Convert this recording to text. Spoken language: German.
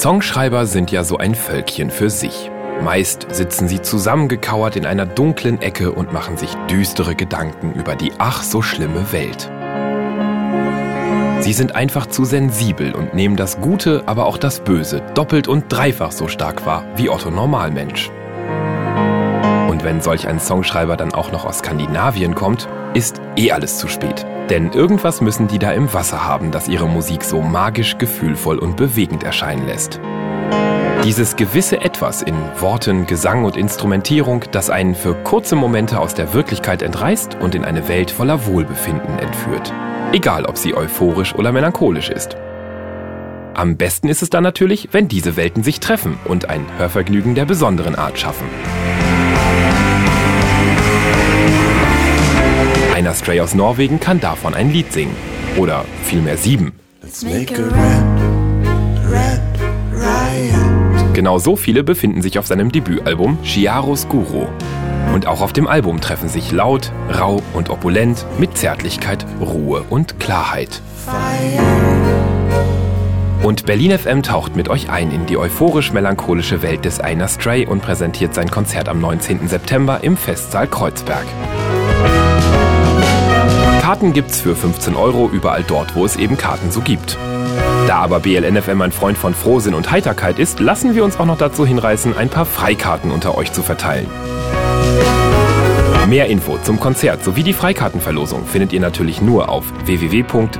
Songschreiber sind ja so ein Völkchen für sich. Meist sitzen sie zusammengekauert in einer dunklen Ecke und machen sich düstere Gedanken über die ach so schlimme Welt. Sie sind einfach zu sensibel und nehmen das Gute, aber auch das Böse doppelt und dreifach so stark wahr wie Otto Normalmensch. Und wenn solch ein Songschreiber dann auch noch aus Skandinavien kommt, ist eh alles zu spät. Denn irgendwas müssen die da im Wasser haben, das ihre Musik so magisch, gefühlvoll und bewegend erscheinen lässt. Dieses gewisse Etwas in Worten, Gesang und Instrumentierung, das einen für kurze Momente aus der Wirklichkeit entreißt und in eine Welt voller Wohlbefinden entführt. Egal, ob sie euphorisch oder melancholisch ist. Am besten ist es dann natürlich, wenn diese Welten sich treffen und ein Hörvergnügen der besonderen Art schaffen. Einer Stray aus Norwegen kann davon ein Lied singen. Oder vielmehr sieben. Genau so viele befinden sich auf seinem Debütalbum Chiaros Guru. Und auch auf dem Album treffen sich laut, rau und opulent mit Zärtlichkeit, Ruhe und Klarheit. Und Berlin FM taucht mit euch ein in die euphorisch-melancholische Welt des Einer Stray und präsentiert sein Konzert am 19. September im Festsaal Kreuzberg. Karten gibt's für 15 Euro überall dort, wo es eben Karten so gibt. Da aber BLNFM ein Freund von Frohsinn und Heiterkeit ist, lassen wir uns auch noch dazu hinreißen, ein paar Freikarten unter euch zu verteilen. Mehr Info zum Konzert sowie die Freikartenverlosung findet ihr natürlich nur auf www.bln.fm.